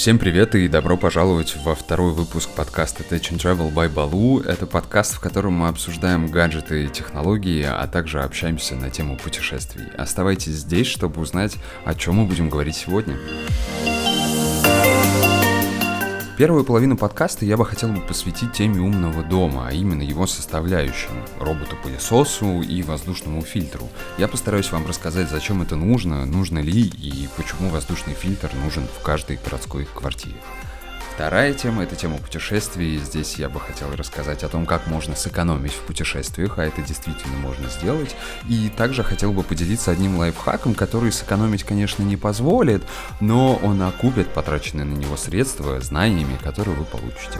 Всем привет и добро пожаловать во второй выпуск подкаста Tech and Travel by Balu. Это подкаст, в котором мы обсуждаем гаджеты и технологии, а также общаемся на тему путешествий. Оставайтесь здесь, чтобы узнать, о чем мы будем говорить сегодня. Первую половину подкаста я бы хотел бы посвятить теме умного дома, а именно его составляющим – роботу-пылесосу и воздушному фильтру. Я постараюсь вам рассказать, зачем это нужно, нужно ли и почему воздушный фильтр нужен в каждой городской квартире. Вторая тема – это тема путешествий. Здесь я бы хотел рассказать о том, как можно сэкономить в путешествиях, а это действительно можно сделать. И также хотел бы поделиться одним лайфхаком, который сэкономить, конечно, не позволит, но он окупит потраченные на него средства знаниями, которые вы получите.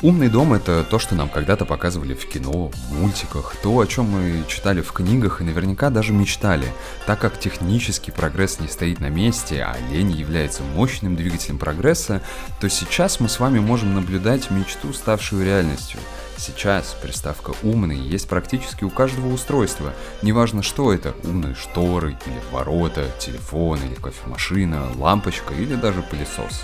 Умный дом — это то, что нам когда-то показывали в кино, в мультиках, то, о чем мы читали в книгах и наверняка даже мечтали. Так как технический прогресс не стоит на месте, а лень является мощным двигателем прогресса, то сейчас мы с вами можем наблюдать мечту, ставшую реальностью. Сейчас приставка «умный» есть практически у каждого устройства. Неважно, что это – умные шторы, или ворота, телефон, или кофемашина, лампочка или даже пылесос.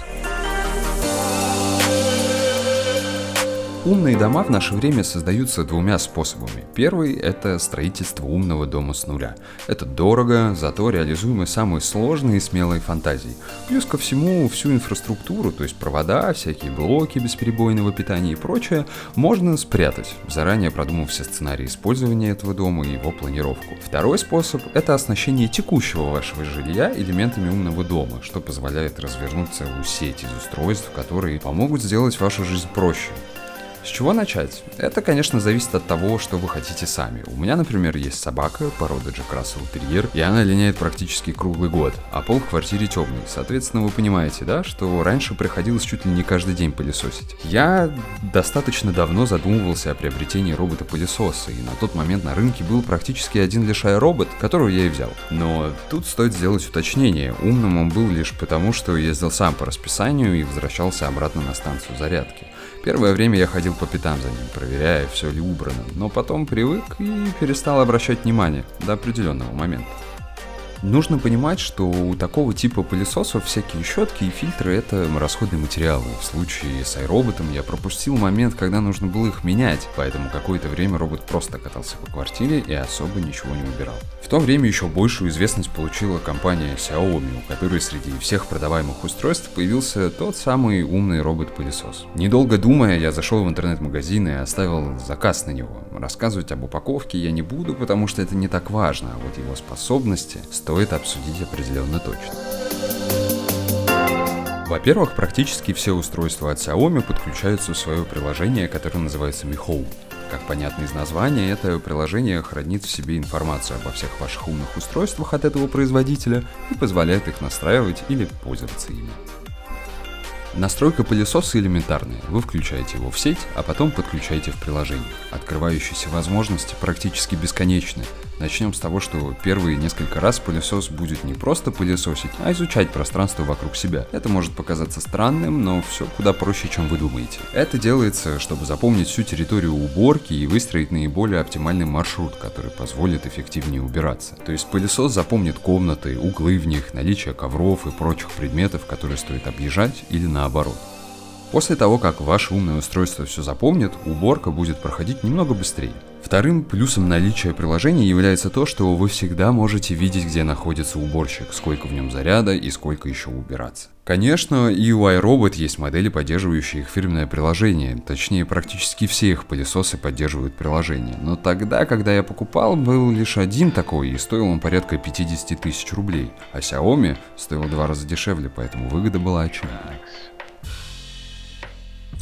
Умные дома в наше время создаются двумя способами. Первый – это строительство умного дома с нуля. Это дорого, зато реализуемы самые сложные и смелые фантазии. Плюс ко всему, всю инфраструктуру, то есть провода, всякие блоки бесперебойного питания и прочее, можно спрятать, заранее продумав все сценарии использования этого дома и его планировку. Второй способ – это оснащение текущего вашего жилья элементами умного дома, что позволяет развернуть целую сеть из устройств, которые помогут сделать вашу жизнь проще. С чего начать? Это, конечно, зависит от того, что вы хотите сами. У меня, например, есть собака породы Джек Рассел Терьер, и она линяет практически круглый год, а пол в квартире темный. Соответственно, вы понимаете, да, что раньше приходилось чуть ли не каждый день пылесосить. Я достаточно давно задумывался о приобретении робота-пылесоса, и на тот момент на рынке был практически один лишь робот, которого я и взял. Но тут стоит сделать уточнение. Умным он был лишь потому, что ездил сам по расписанию и возвращался обратно на станцию зарядки. Первое время я ходил по пятам за ним, проверяя, все ли убрано, но потом привык и перестал обращать внимание до определенного момента. Нужно понимать, что у такого типа пылесосов всякие щетки и фильтры это расходные материалы. В случае с iRobot я пропустил момент, когда нужно было их менять, поэтому какое-то время робот просто катался по квартире и особо ничего не убирал. В то время еще большую известность получила компания Xiaomi, у которой среди всех продаваемых устройств появился тот самый умный робот-пылесос. Недолго думая, я зашел в интернет-магазин и оставил заказ на него. Рассказывать об упаковке я не буду, потому что это не так важно, а вот его способности стоят стоит обсудить определенно точно. Во-первых, практически все устройства от Xiaomi подключаются в свое приложение, которое называется Mi Home. Как понятно из названия, это приложение хранит в себе информацию обо всех ваших умных устройствах от этого производителя и позволяет их настраивать или пользоваться ими. Настройка пылесоса элементарная. Вы включаете его в сеть, а потом подключаете в приложение. Открывающиеся возможности практически бесконечны. Начнем с того, что первые несколько раз пылесос будет не просто пылесосить, а изучать пространство вокруг себя. Это может показаться странным, но все куда проще, чем вы думаете. Это делается, чтобы запомнить всю территорию уборки и выстроить наиболее оптимальный маршрут, который позволит эффективнее убираться. То есть пылесос запомнит комнаты, углы в них, наличие ковров и прочих предметов, которые стоит объезжать или на наоборот. После того, как ваше умное устройство все запомнит, уборка будет проходить немного быстрее. Вторым плюсом наличия приложения является то, что вы всегда можете видеть, где находится уборщик, сколько в нем заряда и сколько еще убираться. Конечно, и у iRobot есть модели, поддерживающие их фирменное приложение. Точнее, практически все их пылесосы поддерживают приложение. Но тогда, когда я покупал, был лишь один такой, и стоил он порядка 50 тысяч рублей. А Xiaomi стоил в два раза дешевле, поэтому выгода была очевидна.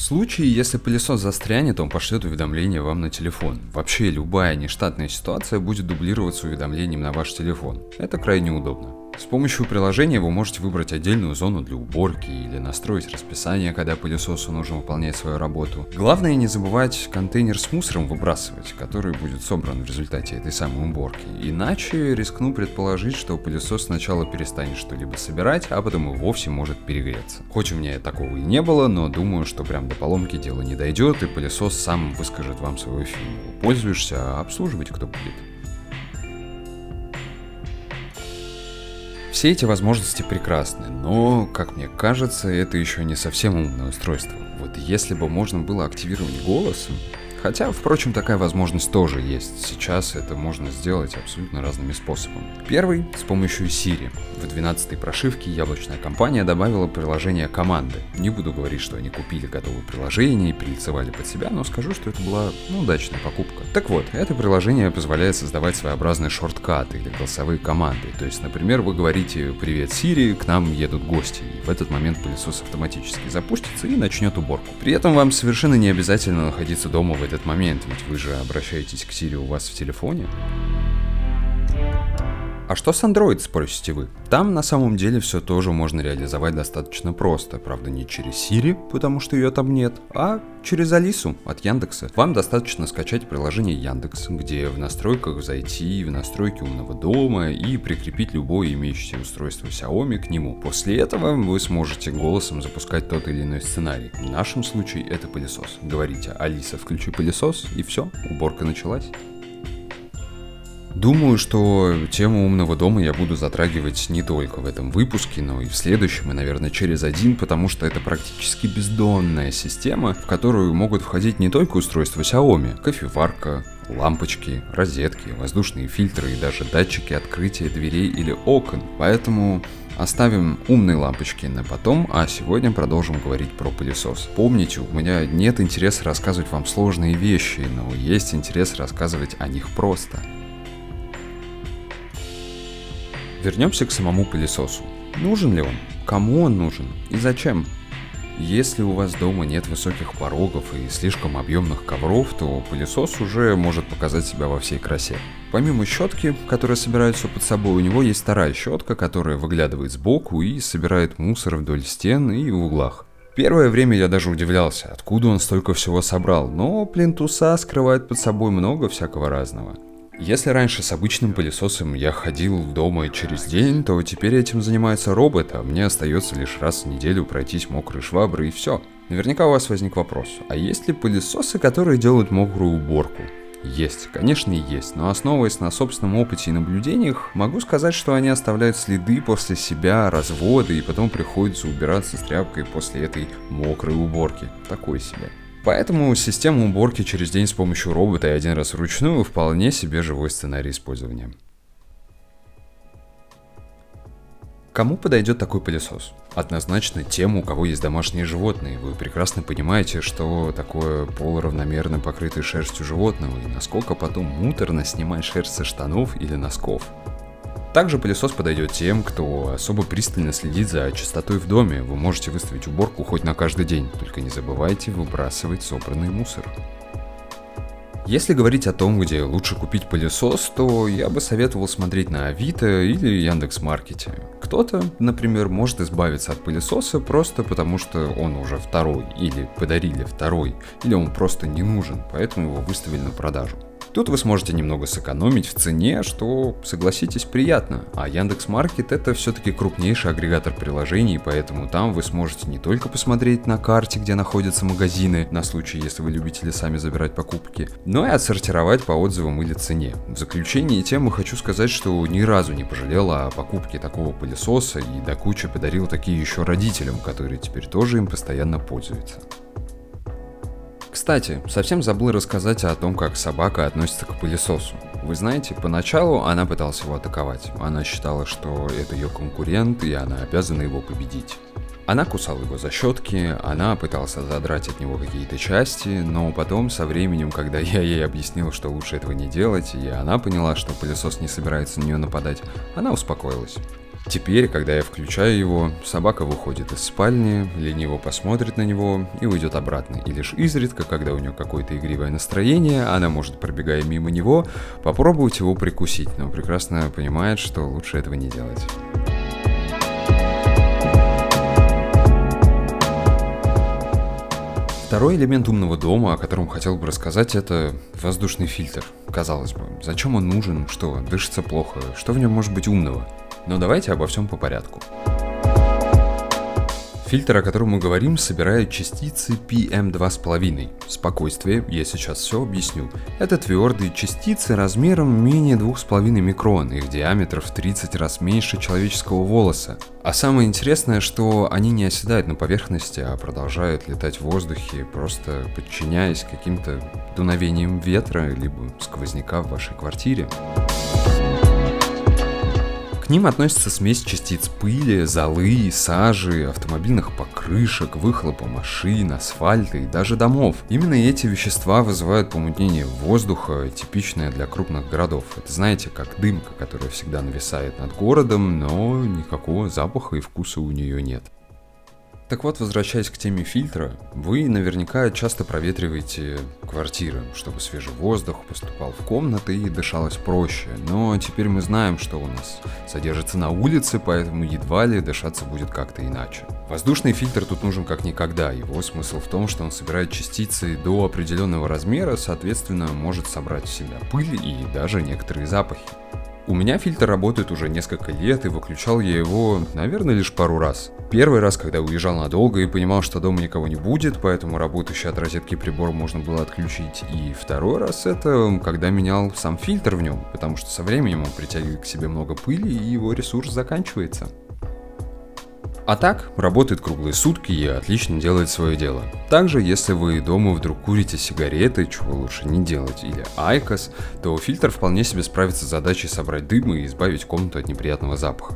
В случае, если пылесос застрянет, он пошлет уведомление вам на телефон. Вообще любая нештатная ситуация будет дублироваться уведомлением на ваш телефон. Это крайне удобно. С помощью приложения вы можете выбрать отдельную зону для уборки или настроить расписание, когда пылесосу нужно выполнять свою работу. Главное не забывать контейнер с мусором выбрасывать, который будет собран в результате этой самой уборки. Иначе рискну предположить, что пылесос сначала перестанет что-либо собирать, а потом и вовсе может перегреться. Хоть у меня такого и не было, но думаю, что прям до поломки дело не дойдет, и пылесос сам выскажет вам свою фирму. Пользуешься, а обслуживать кто будет. Все эти возможности прекрасны, но, как мне кажется, это еще не совсем умное устройство. Вот если бы можно было активировать голосом, Хотя, впрочем, такая возможность тоже есть. Сейчас это можно сделать абсолютно разными способами. Первый — с помощью Siri. В 12-й прошивке яблочная компания добавила приложение команды. Не буду говорить, что они купили готовое приложение и перелицевали под себя, но скажу, что это была ну, удачная покупка. Так вот, это приложение позволяет создавать своеобразные шорткаты или голосовые команды. То есть, например, вы говорите «Привет, Siri, к нам едут гости», и в этот момент пылесос автоматически запустится и начнет уборку. При этом вам совершенно не обязательно находиться дома в этот момент, ведь вы же обращаетесь к Siri у вас в телефоне. А что с Android, спросите вы? Там на самом деле все тоже можно реализовать достаточно просто. Правда, не через Siri, потому что ее там нет, а через Алису от Яндекса. Вам достаточно скачать приложение Яндекс, где в настройках зайти в настройки умного дома и прикрепить любое имеющееся устройство Xiaomi к нему. После этого вы сможете голосом запускать тот или иной сценарий. В нашем случае это пылесос. Говорите «Алиса, включи пылесос» и все, уборка началась. Думаю, что тему умного дома я буду затрагивать не только в этом выпуске, но и в следующем, и, наверное, через один, потому что это практически бездонная система, в которую могут входить не только устройства Xiaomi, кофеварка, лампочки, розетки, воздушные фильтры и даже датчики открытия дверей или окон. Поэтому Оставим умные лампочки на потом, а сегодня продолжим говорить про пылесос. Помните, у меня нет интереса рассказывать вам сложные вещи, но есть интерес рассказывать о них просто. Вернемся к самому пылесосу. Нужен ли он? Кому он нужен? И зачем? Если у вас дома нет высоких порогов и слишком объемных ковров, то пылесос уже может показать себя во всей красе. Помимо щетки, которая собирает все под собой, у него есть вторая щетка, которая выглядывает сбоку и собирает мусор вдоль стен и в углах. Первое время я даже удивлялся, откуда он столько всего собрал, но плинтуса скрывает под собой много всякого разного. Если раньше с обычным пылесосом я ходил дома через день, то теперь этим занимается робот, а мне остается лишь раз в неделю пройтись мокрой шваброй и все. Наверняка у вас возник вопрос, а есть ли пылесосы, которые делают мокрую уборку? Есть, конечно есть, но основываясь на собственном опыте и наблюдениях, могу сказать, что они оставляют следы после себя, разводы, и потом приходится убираться с тряпкой после этой мокрой уборки. Такой себе. Поэтому система уборки через день с помощью робота и один раз вручную вполне себе живой сценарий использования. Кому подойдет такой пылесос? Однозначно тем, у кого есть домашние животные. Вы прекрасно понимаете, что такое полуравномерно покрытое шерстью животного и насколько потом муторно снимать шерсть со штанов или носков. Также пылесос подойдет тем, кто особо пристально следит за чистотой в доме. Вы можете выставить уборку хоть на каждый день, только не забывайте выбрасывать собранный мусор. Если говорить о том, где лучше купить пылесос, то я бы советовал смотреть на Авито или Яндекс.Маркете. Кто-то, например, может избавиться от пылесоса просто потому, что он уже второй, или подарили второй, или он просто не нужен, поэтому его выставили на продажу. Тут вы сможете немного сэкономить в цене, что, согласитесь, приятно. А Яндекс Маркет это все-таки крупнейший агрегатор приложений, поэтому там вы сможете не только посмотреть на карте, где находятся магазины, на случай, если вы любите сами забирать покупки, но и отсортировать по отзывам или цене. В заключение темы хочу сказать, что ни разу не пожалела о покупке такого пылесоса и до кучи подарил такие еще родителям, которые теперь тоже им постоянно пользуются. Кстати, совсем забыл рассказать о том, как собака относится к пылесосу. Вы знаете, поначалу она пыталась его атаковать. Она считала, что это ее конкурент, и она обязана его победить. Она кусала его за щетки, она пыталась задрать от него какие-то части, но потом, со временем, когда я ей объяснил, что лучше этого не делать, и она поняла, что пылесос не собирается на нее нападать, она успокоилась. Теперь, когда я включаю его, собака выходит из спальни, лениво посмотрит на него и уйдет обратно. И лишь изредка, когда у нее какое-то игривое настроение, она может, пробегая мимо него, попробовать его прикусить, но прекрасно понимает, что лучше этого не делать. Второй элемент умного дома, о котором хотел бы рассказать, это воздушный фильтр. Казалось бы, зачем он нужен, что дышится плохо, что в нем может быть умного? Но давайте обо всем по порядку. Фильтр, о котором мы говорим, собирает частицы PM2,5. Спокойствие, я сейчас все объясню. Это твердые частицы размером менее 2,5 микрон, их диаметр в 30 раз меньше человеческого волоса. А самое интересное, что они не оседают на поверхности, а продолжают летать в воздухе, просто подчиняясь каким-то дуновениям ветра, либо сквозняка в вашей квартире ним относится смесь частиц пыли, золы, сажи, автомобильных покрышек, выхлопа машин, асфальта и даже домов. Именно эти вещества вызывают помутнение воздуха, типичное для крупных городов. Это знаете, как дымка, которая всегда нависает над городом, но никакого запаха и вкуса у нее нет. Так вот, возвращаясь к теме фильтра, вы наверняка часто проветриваете квартиры, чтобы свежий воздух поступал в комнаты и дышалось проще. Но теперь мы знаем, что у нас содержится на улице, поэтому едва ли дышаться будет как-то иначе. Воздушный фильтр тут нужен как никогда. Его смысл в том, что он собирает частицы до определенного размера, соответственно, может собрать в себя пыль и даже некоторые запахи. У меня фильтр работает уже несколько лет, и выключал я его, наверное, лишь пару раз. Первый раз, когда уезжал надолго и понимал, что дома никого не будет, поэтому работающий от розетки прибор можно было отключить. И второй раз это когда менял сам фильтр в нем, потому что со временем он притягивает к себе много пыли и его ресурс заканчивается. А так, работает круглые сутки и отлично делает свое дело. Также, если вы дома вдруг курите сигареты, чего лучше не делать, или айкос, то фильтр вполне себе справится с задачей собрать дым и избавить комнату от неприятного запаха.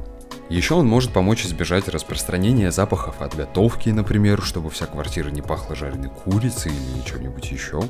Еще он может помочь избежать распространения запахов от готовки, например, чтобы вся квартира не пахла жареной курицей или чем-нибудь еще.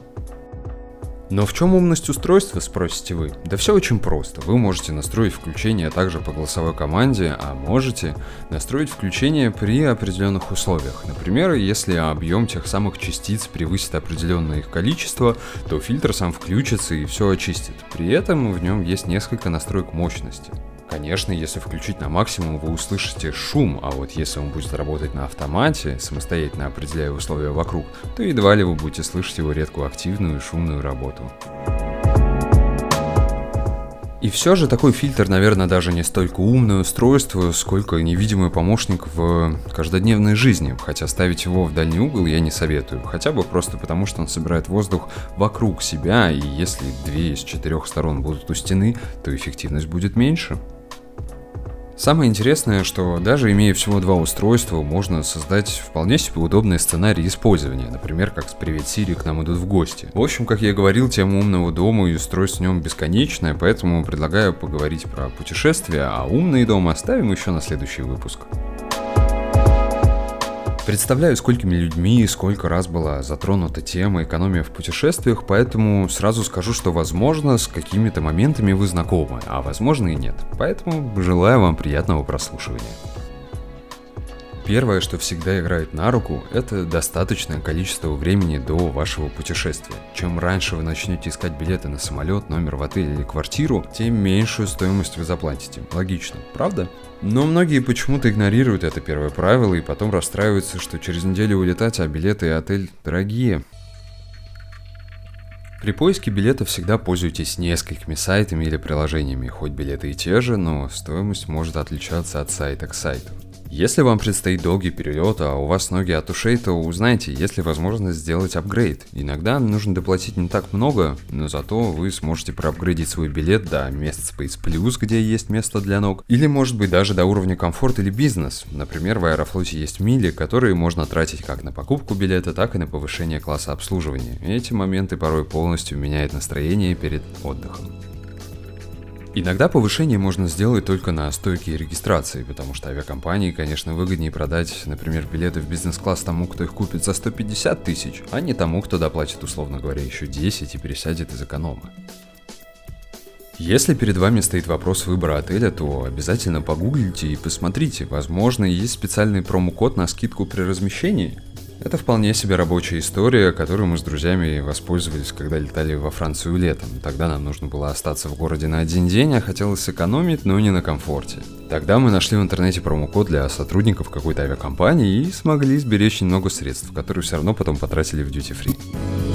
Но в чем умность устройства, спросите вы? Да все очень просто. Вы можете настроить включение также по голосовой команде, а можете настроить включение при определенных условиях. Например, если объем тех самых частиц превысит определенное их количество, то фильтр сам включится и все очистит. При этом в нем есть несколько настроек мощности. Конечно, если включить на максимум, вы услышите шум, а вот если он будет работать на автомате, самостоятельно определяя условия вокруг, то едва ли вы будете слышать его редкую активную и шумную работу. И все же такой фильтр, наверное, даже не столько умное устройство, сколько невидимый помощник в каждодневной жизни, хотя ставить его в дальний угол я не советую, хотя бы просто потому, что он собирает воздух вокруг себя, и если две из четырех сторон будут у стены, то эффективность будет меньше. Самое интересное, что даже имея всего два устройства, можно создать вполне себе удобный сценарий использования, например, как с «Привет, Сири» к нам идут в гости. В общем, как я и говорил, тема умного дома и устройств в нем бесконечная, поэтому предлагаю поговорить про путешествия, а умные дома оставим еще на следующий выпуск. Представляю, сколькими людьми и сколько раз была затронута тема экономия в путешествиях, поэтому сразу скажу, что возможно с какими-то моментами вы знакомы, а возможно и нет. Поэтому желаю вам приятного прослушивания. Первое, что всегда играет на руку, это достаточное количество времени до вашего путешествия. Чем раньше вы начнете искать билеты на самолет, номер в отель или квартиру, тем меньшую стоимость вы заплатите. Логично, правда? Но многие почему-то игнорируют это первое правило и потом расстраиваются, что через неделю улетать, а билеты и отель дорогие. При поиске билета всегда пользуйтесь несколькими сайтами или приложениями, хоть билеты и те же, но стоимость может отличаться от сайта к сайту. Если вам предстоит долгий перелет, а у вас ноги от ушей, то узнайте, есть ли возможность сделать апгрейд. Иногда нужно доплатить не так много, но зато вы сможете проапгрейдить свой билет до мест Space Plus, где есть место для ног, или может быть даже до уровня комфорт или бизнес. Например, в Аэрофлоте есть мили, которые можно тратить как на покупку билета, так и на повышение класса обслуживания. эти моменты порой полностью меняют настроение перед отдыхом. Иногда повышение можно сделать только на стойке регистрации, потому что авиакомпании, конечно, выгоднее продать, например, билеты в бизнес-класс тому, кто их купит за 150 тысяч, а не тому, кто доплатит, условно говоря, еще 10 и пересядет из эконома. Если перед вами стоит вопрос выбора отеля, то обязательно погуглите и посмотрите. Возможно, есть специальный промокод на скидку при размещении. Это вполне себе рабочая история, которую мы с друзьями воспользовались, когда летали во Францию летом. Тогда нам нужно было остаться в городе на один день, а хотелось сэкономить, но не на комфорте. Тогда мы нашли в интернете промокод для сотрудников какой-то авиакомпании и смогли сберечь немного средств, которые все равно потом потратили в duty free.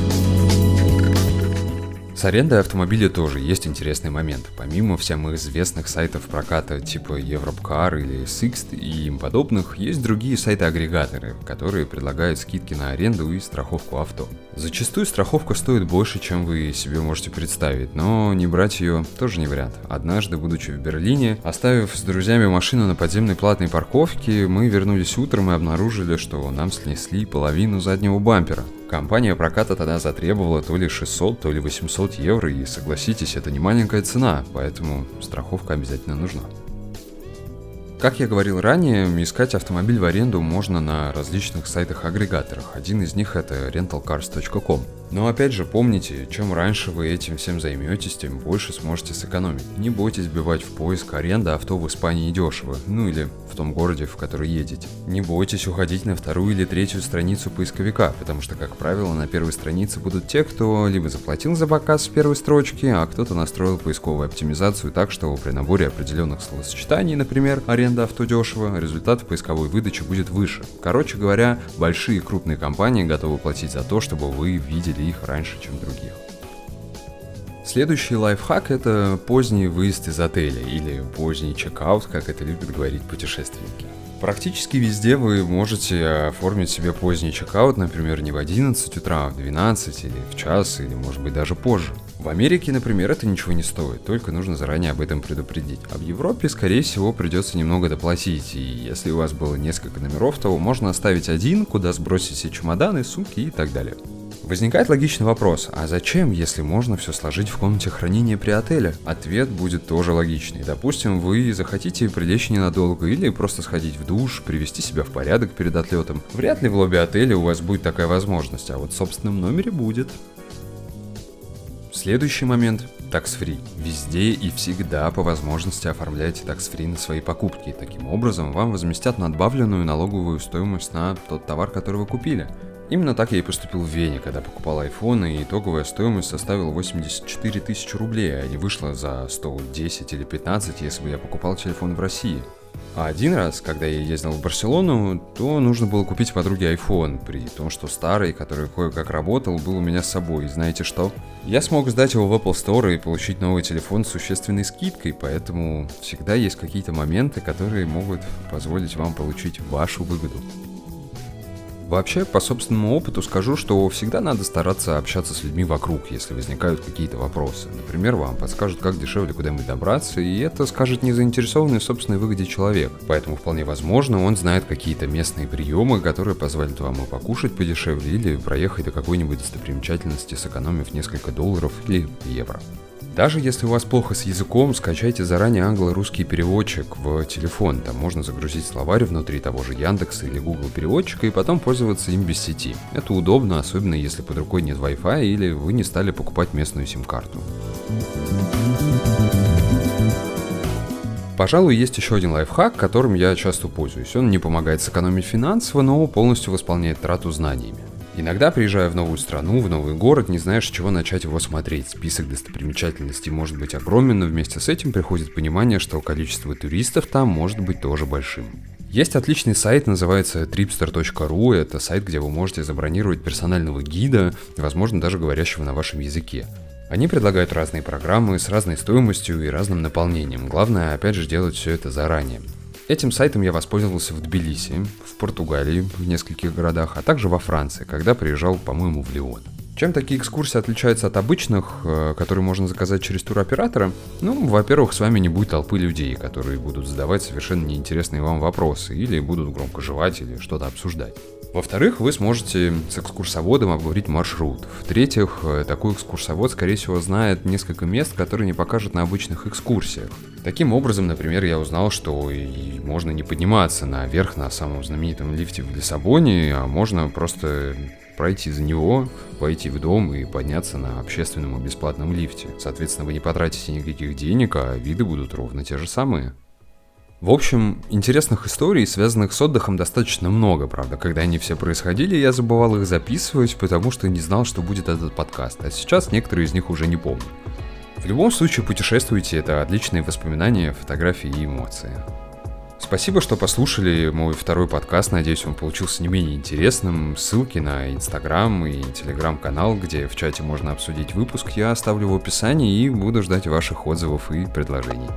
С арендой автомобиля тоже есть интересный момент. Помимо всем известных сайтов проката типа Европкар или Sixt и им подобных, есть другие сайты-агрегаторы, которые предлагают скидки на аренду и страховку авто. Зачастую страховка стоит больше, чем вы себе можете представить, но не брать ее тоже не вариант. Однажды, будучи в Берлине, оставив с друзьями машину на подземной платной парковке, мы вернулись утром и обнаружили, что нам снесли половину заднего бампера. Компания проката тогда затребовала то ли 600, то ли 800 евро, и согласитесь, это не маленькая цена, поэтому страховка обязательно нужна. Как я говорил ранее, искать автомобиль в аренду можно на различных сайтах-агрегаторах. Один из них это rentalcars.com. Но опять же, помните, чем раньше вы этим всем займетесь, тем больше сможете сэкономить. Не бойтесь бивать в поиск аренда авто в Испании дешево, ну или в том городе, в который едете. Не бойтесь уходить на вторую или третью страницу поисковика, потому что, как правило, на первой странице будут те, кто либо заплатил за показ с первой строчки, а кто-то настроил поисковую оптимизацию так, что при наборе определенных словосочетаний, например, аренда авто дешево, результат в поисковой выдаче будет выше. Короче говоря, большие крупные компании готовы платить за то, чтобы вы видели их раньше, чем других. Следующий лайфхак – это поздний выезд из отеля или поздний чекаут, как это любят говорить путешественники. Практически везде вы можете оформить себе поздний чекаут, например, не в 11 утра, а в 12 или в час, или может быть даже позже. В Америке, например, это ничего не стоит, только нужно заранее об этом предупредить. А в Европе, скорее всего, придется немного доплатить, и если у вас было несколько номеров, то можно оставить один, куда сбросить все чемоданы, сумки и так далее. Возникает логичный вопрос, а зачем, если можно все сложить в комнате хранения при отеле? Ответ будет тоже логичный. Допустим, вы захотите прилечь ненадолго или просто сходить в душ, привести себя в порядок перед отлетом. Вряд ли в лобби отеля у вас будет такая возможность, а вот в собственном номере будет. Следующий момент – tax-free. Везде и всегда по возможности оформляйте tax-free на свои покупки. Таким образом, вам возместят надбавленную налоговую стоимость на тот товар, который вы купили. Именно так я и поступил в Вене, когда покупал iPhone, и итоговая стоимость составила 84 тысячи рублей, а не вышла за 110 или 15, если бы я покупал телефон в России. А один раз, когда я ездил в Барселону, то нужно было купить подруге iPhone, при том, что старый, который кое-как работал, был у меня с собой. И знаете что? Я смог сдать его в Apple Store и получить новый телефон с существенной скидкой, поэтому всегда есть какие-то моменты, которые могут позволить вам получить вашу выгоду. Вообще, по собственному опыту скажу, что всегда надо стараться общаться с людьми вокруг, если возникают какие-то вопросы. Например, вам подскажут, как дешевле куда-нибудь добраться, и это скажет незаинтересованный в собственной выгоде человек. Поэтому вполне возможно, он знает какие-то местные приемы, которые позволят вам и покушать подешевле, или проехать до какой-нибудь достопримечательности, сэкономив несколько долларов или евро. Даже если у вас плохо с языком, скачайте заранее англо-русский переводчик в телефон. Там можно загрузить словарь внутри того же Яндекса или Google переводчика и потом пользоваться им без сети. Это удобно, особенно если под рукой нет Wi-Fi или вы не стали покупать местную сим-карту. Пожалуй, есть еще один лайфхак, которым я часто пользуюсь. Он не помогает сэкономить финансово, но полностью восполняет трату знаниями. Иногда, приезжая в новую страну, в новый город, не знаешь, с чего начать его смотреть. Список достопримечательностей может быть огромен, но вместе с этим приходит понимание, что количество туристов там может быть тоже большим. Есть отличный сайт, называется tripster.ru. Это сайт, где вы можете забронировать персонального гида, возможно, даже говорящего на вашем языке. Они предлагают разные программы с разной стоимостью и разным наполнением. Главное, опять же, делать все это заранее. Этим сайтом я воспользовался в Тбилиси, в Португалии, в нескольких городах, а также во Франции, когда приезжал, по-моему, в Лион. Чем такие экскурсии отличаются от обычных, э, которые можно заказать через туроператора? Ну, во-первых, с вами не будет толпы людей, которые будут задавать совершенно неинтересные вам вопросы, или будут громко жевать, или что-то обсуждать. Во-вторых, вы сможете с экскурсоводом обговорить маршрут. В-третьих, э, такой экскурсовод, скорее всего, знает несколько мест, которые не покажут на обычных экскурсиях. Таким образом, например, я узнал, что и можно не подниматься наверх на самом знаменитом лифте в Лиссабоне, а можно просто пройти за него, войти в дом и подняться на общественном и бесплатном лифте. Соответственно, вы не потратите никаких денег, а виды будут ровно те же самые. В общем, интересных историй, связанных с отдыхом, достаточно много, правда. Когда они все происходили, я забывал их записывать, потому что не знал, что будет этот подкаст. А сейчас некоторые из них уже не помню. В любом случае, путешествуйте, это отличные воспоминания, фотографии и эмоции. Спасибо, что послушали мой второй подкаст. Надеюсь, он получился не менее интересным. Ссылки на Инстаграм и Телеграм-канал, где в чате можно обсудить выпуск, я оставлю в описании и буду ждать ваших отзывов и предложений.